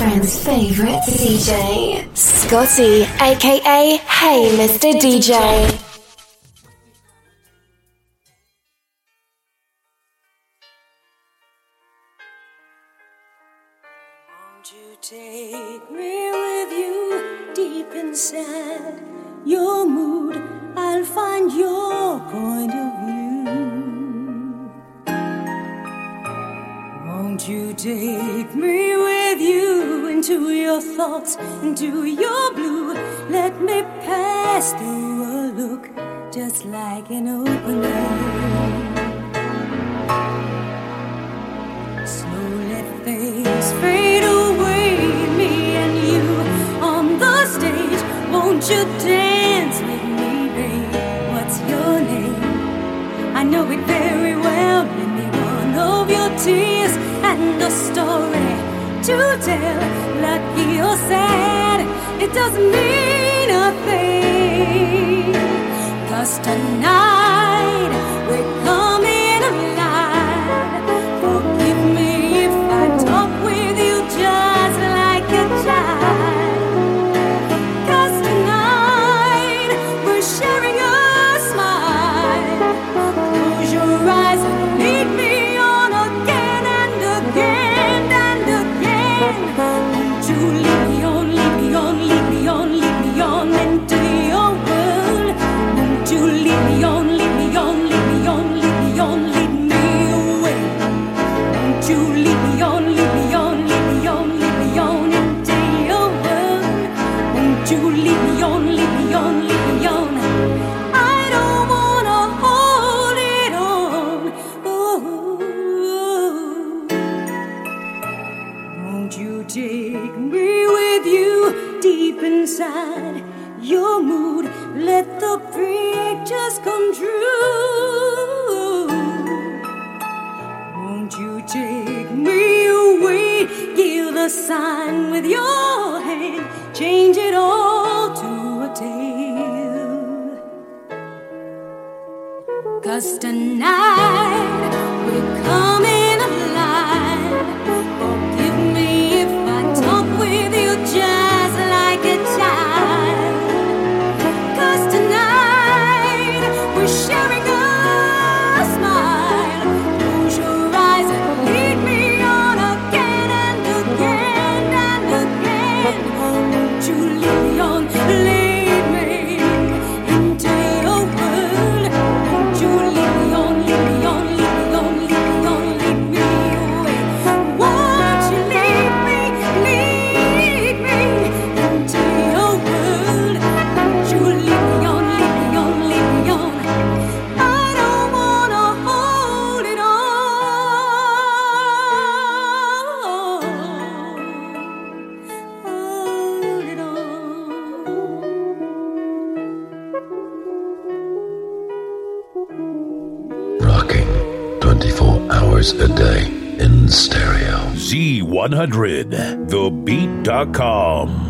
friend's favorite DJ, Scotty, aka Hey Mr. DJ. 24 hours a day in stereo. Z100, thebeat.com.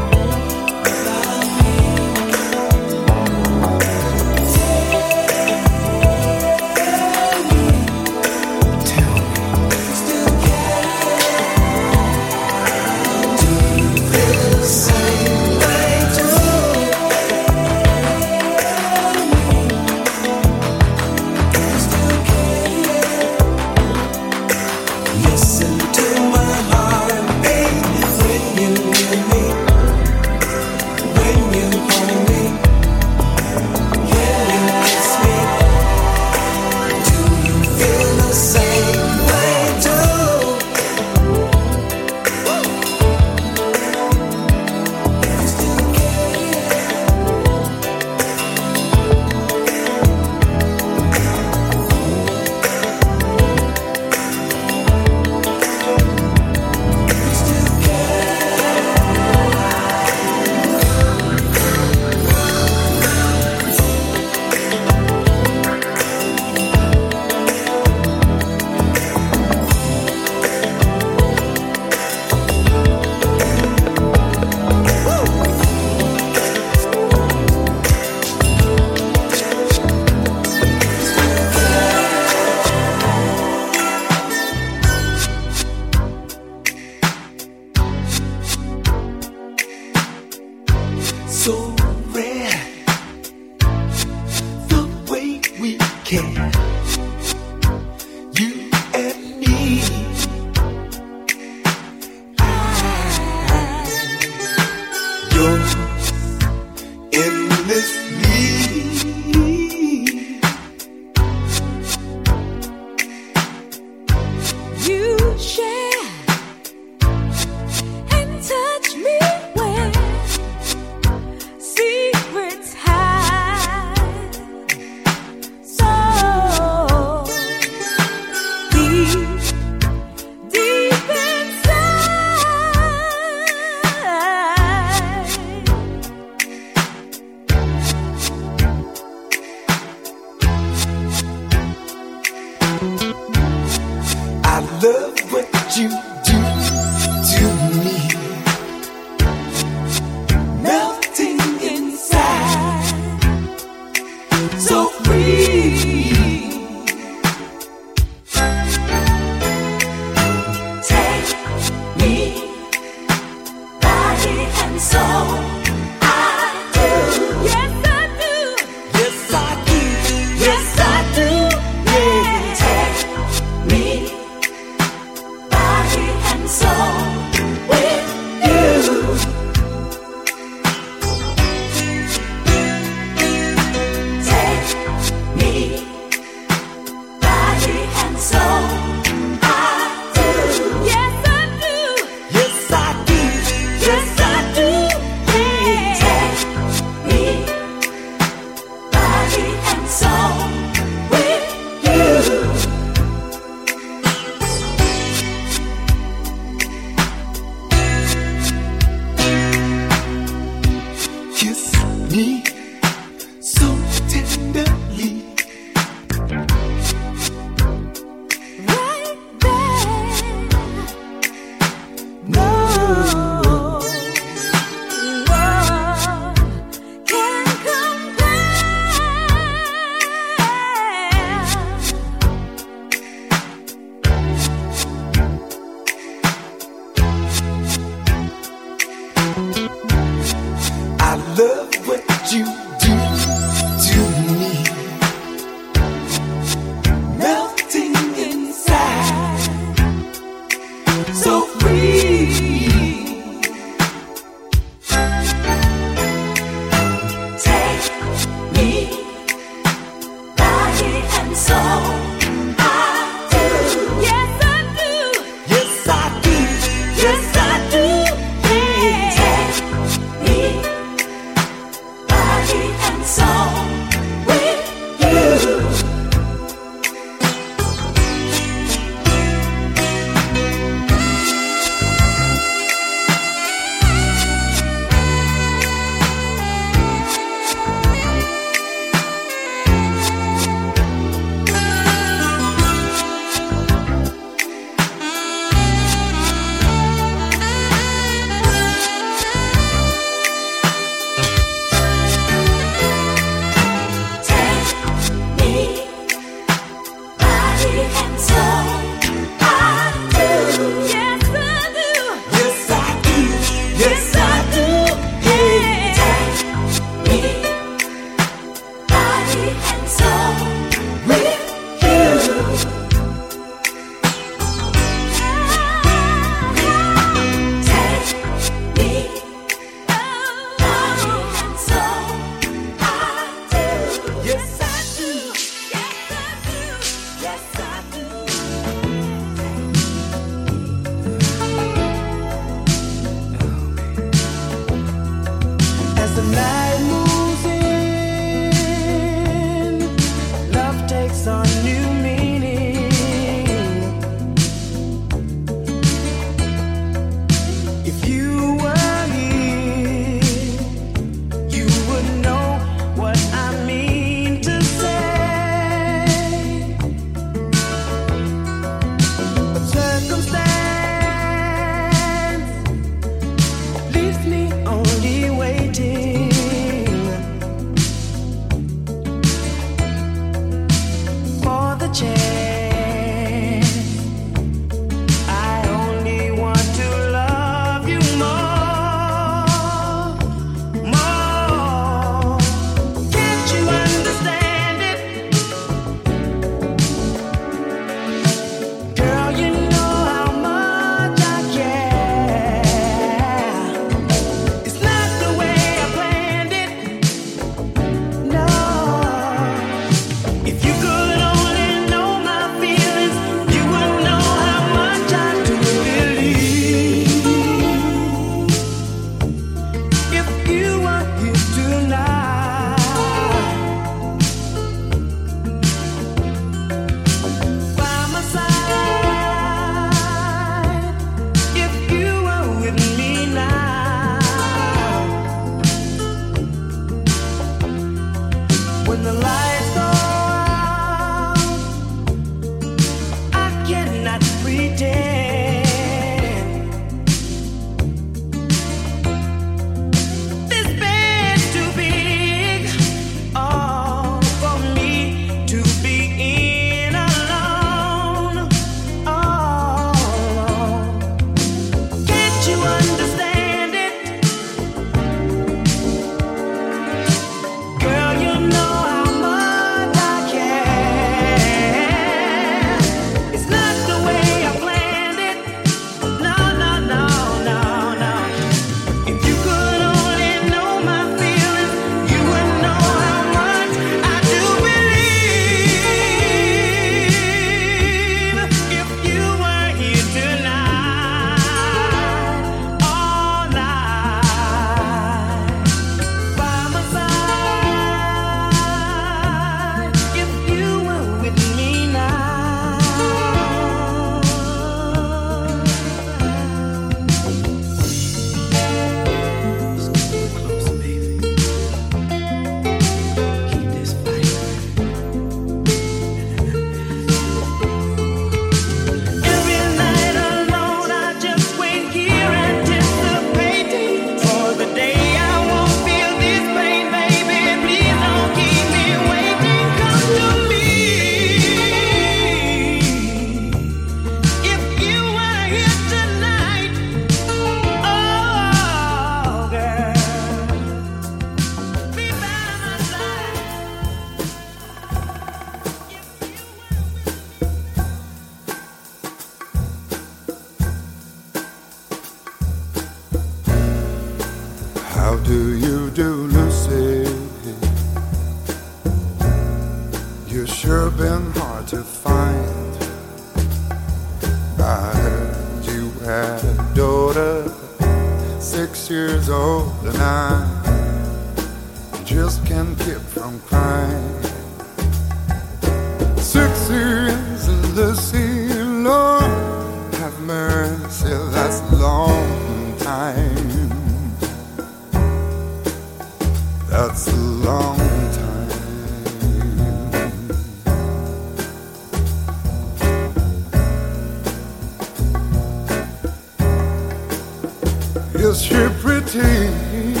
is she pretty?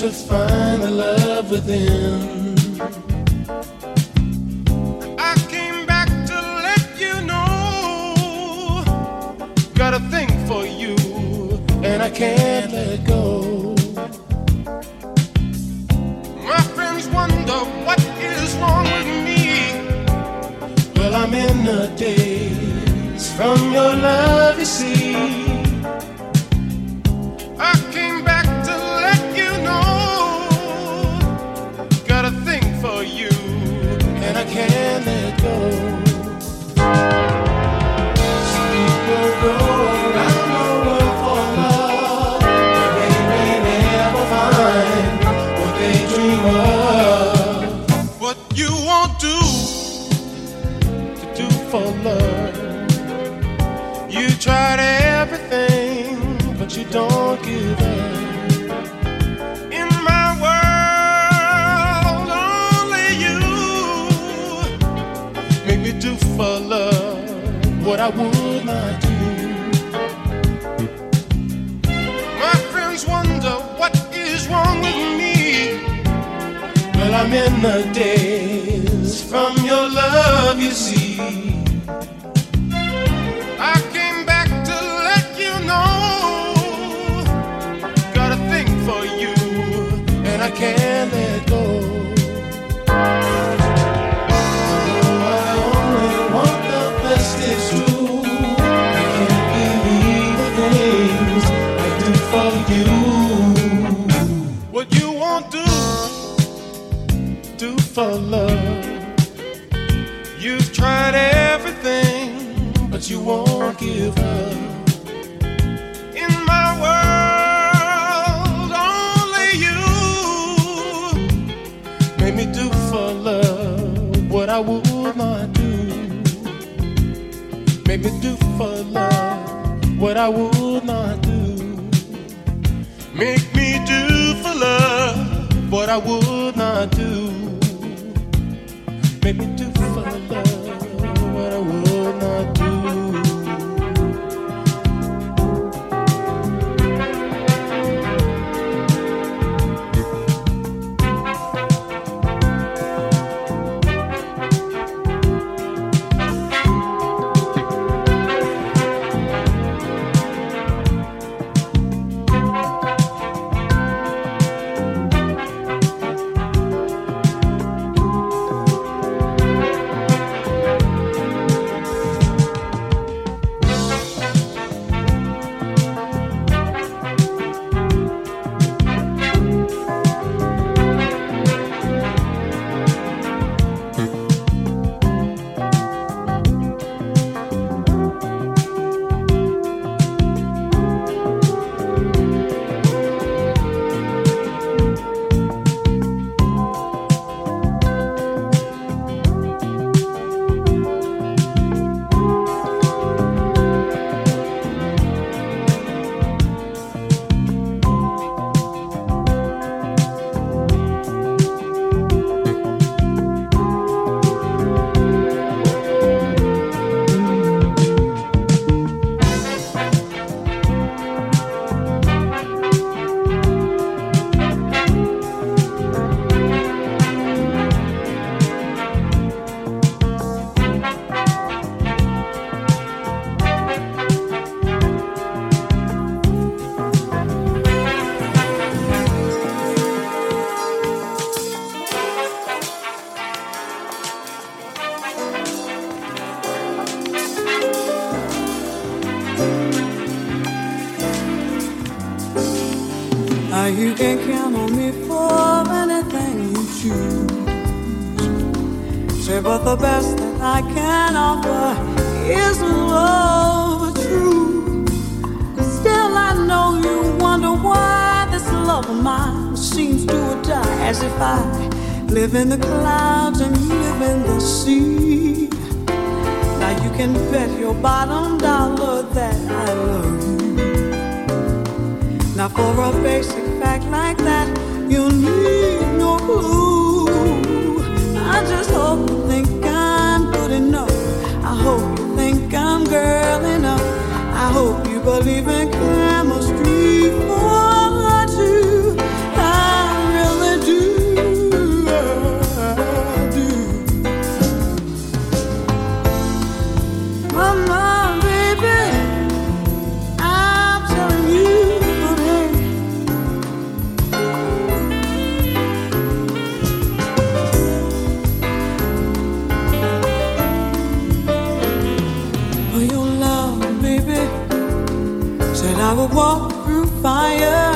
to find the love within. can offer is love true. Still, I know you wonder why this love of mine seems to die as if I live in the clouds and you live in the sea. Now you can bet your bottom dollar that I love you. Now for a basic fact like that, you need no clue. I just hope you think. I hope you think I'm girl enough. I hope you believe in chemistry. walk through fire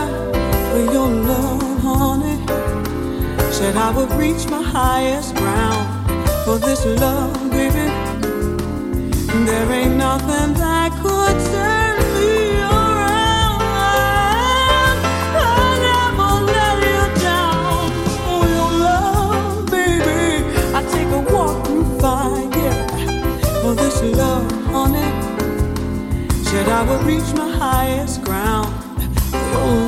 with your love, honey. Said I would reach my highest ground for this love, baby. There ain't nothing that could turn me around. I'll never let you down. Oh, your love, baby. I take a walk through fire for this love, honey. Said I would reach my highest Oh.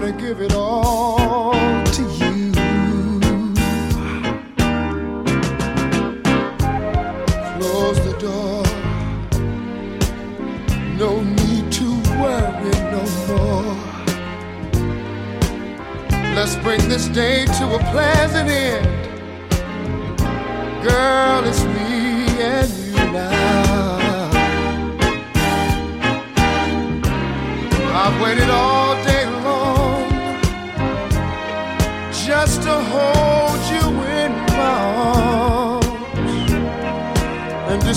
wanna give it all to you. Close the door. No need to worry no more. Let's bring this day to a pleasant end. Girl, it's me and you now. I've waited all.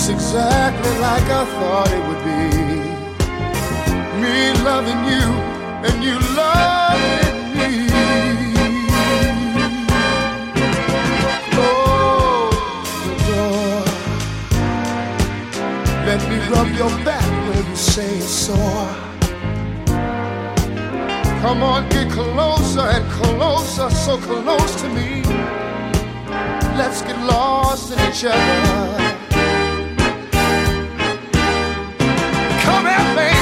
Exactly like I thought it would be. Me loving you and you loving me. Close the door. Let me rub your back where you say it's sore. Come on, get closer and closer, so close to me. Let's get lost in each other. come at me.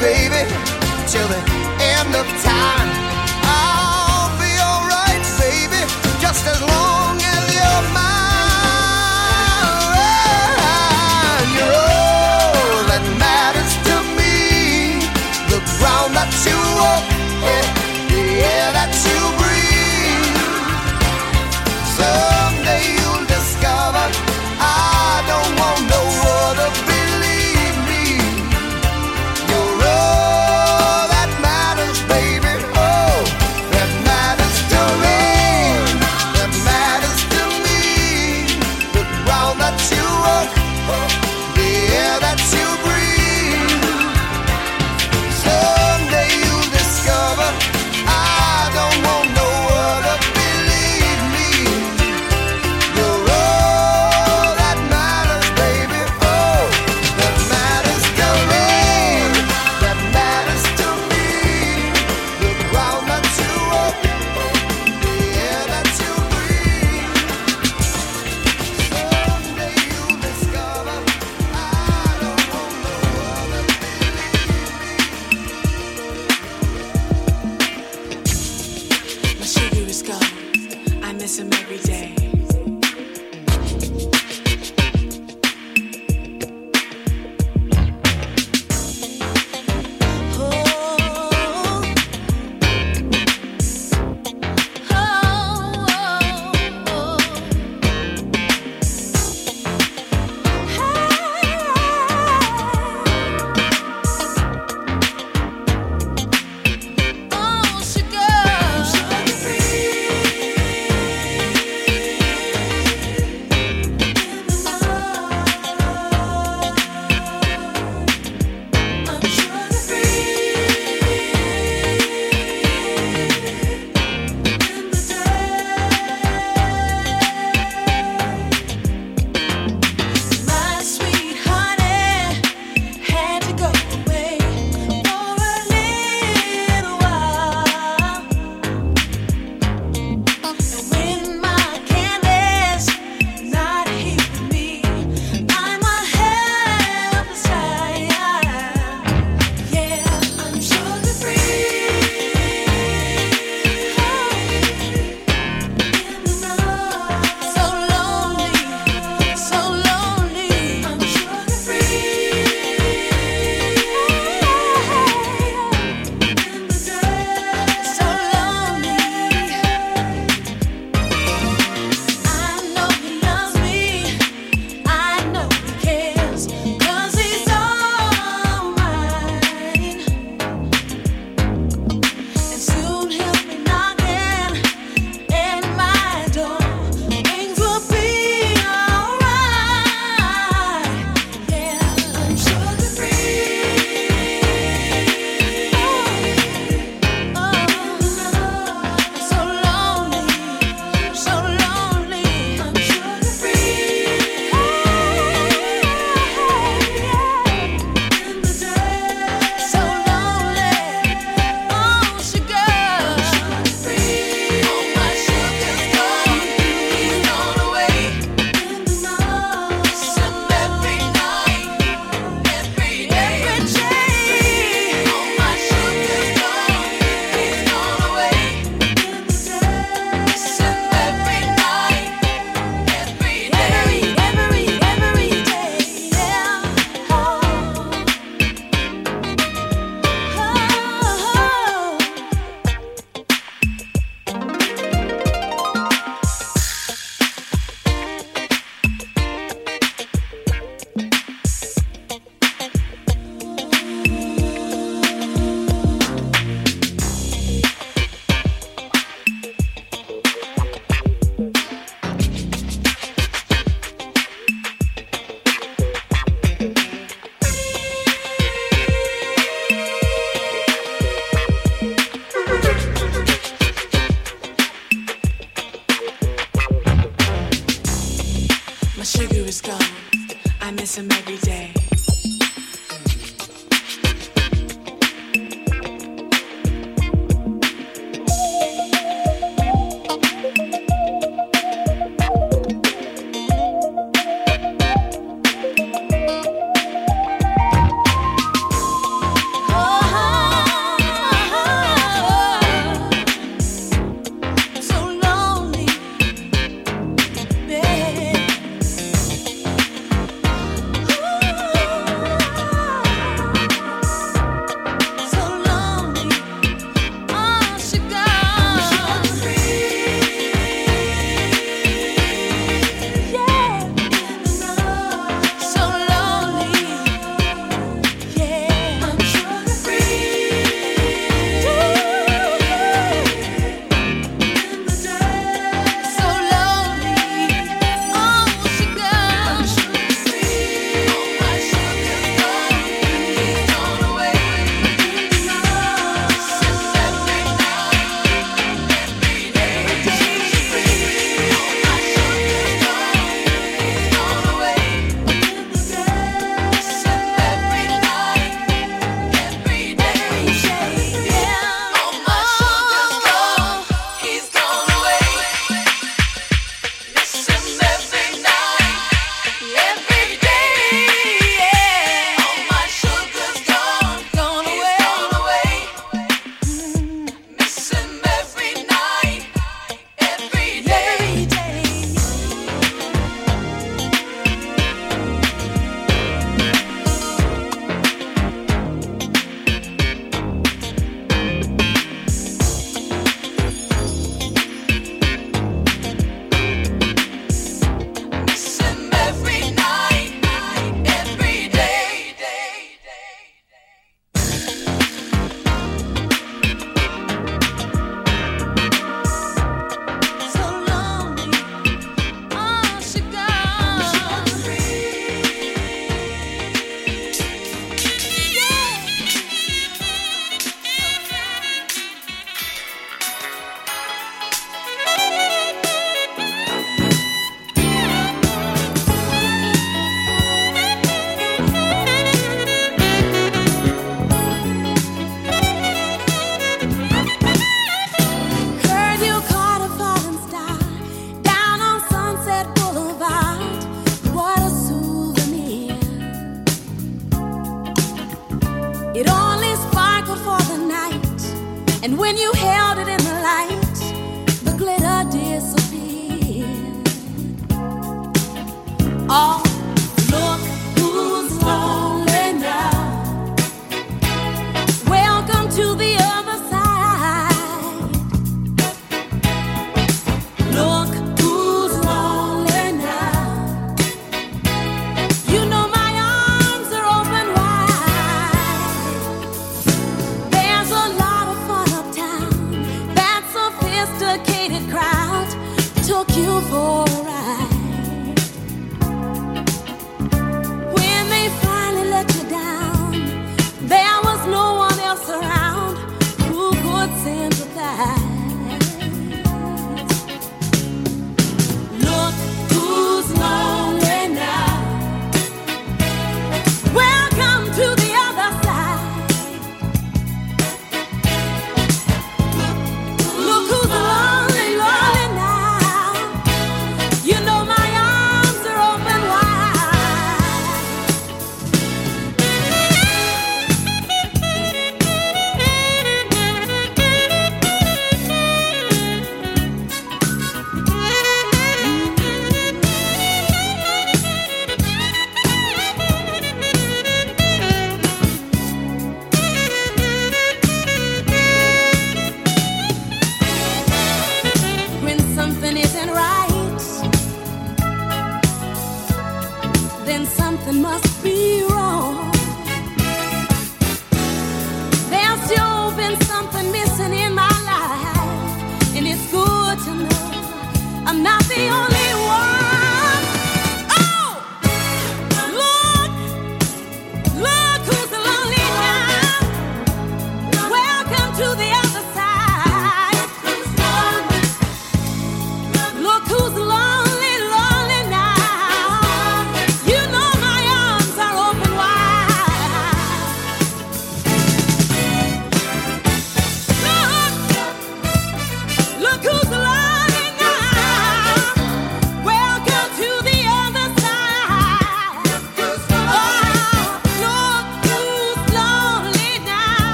Baby, till the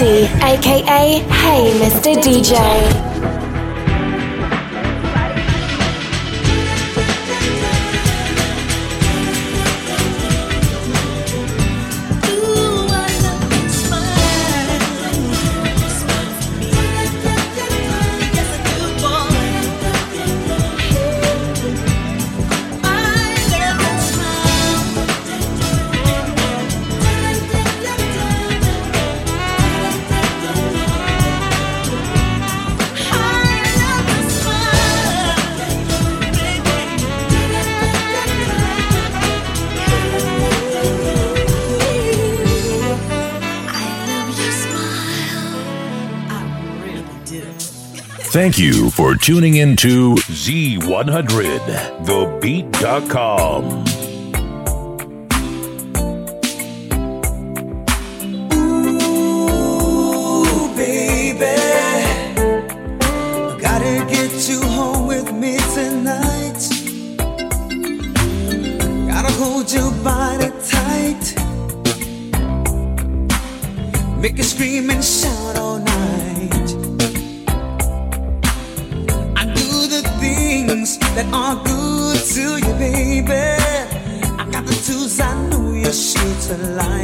Aka Hey Mr. DJ. Thank you for tuning in to Z100, thebeat.com. Ooh, baby. Gotta get you home with me tonight. Gotta hold your body tight. Make you scream and shout the light.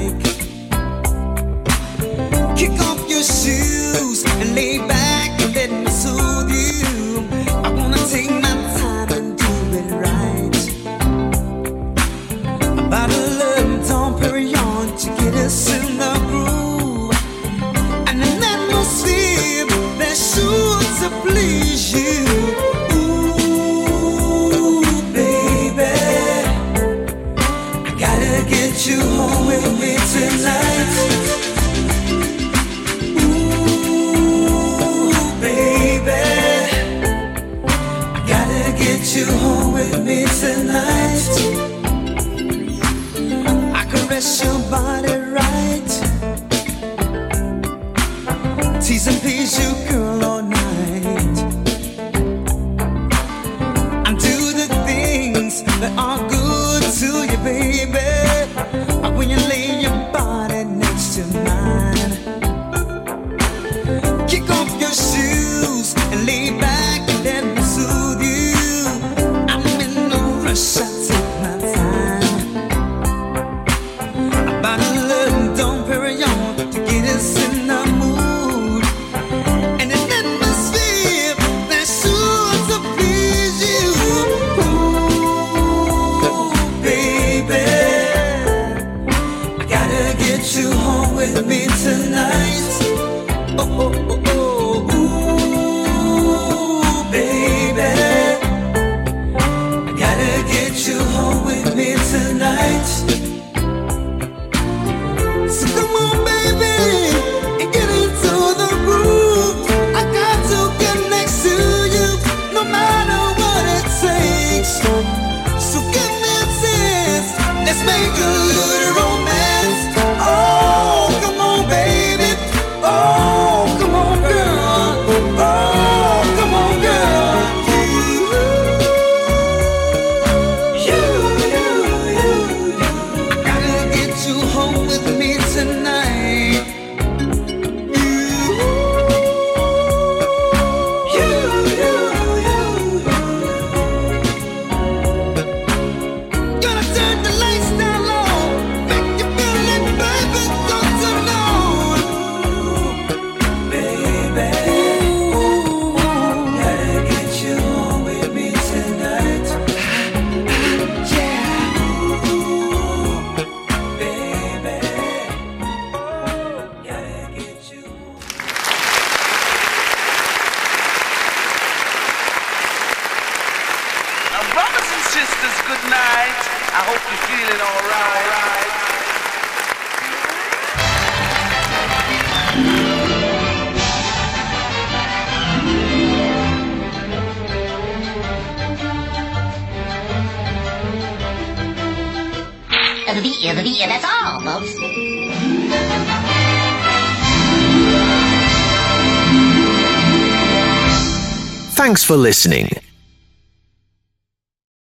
for listening.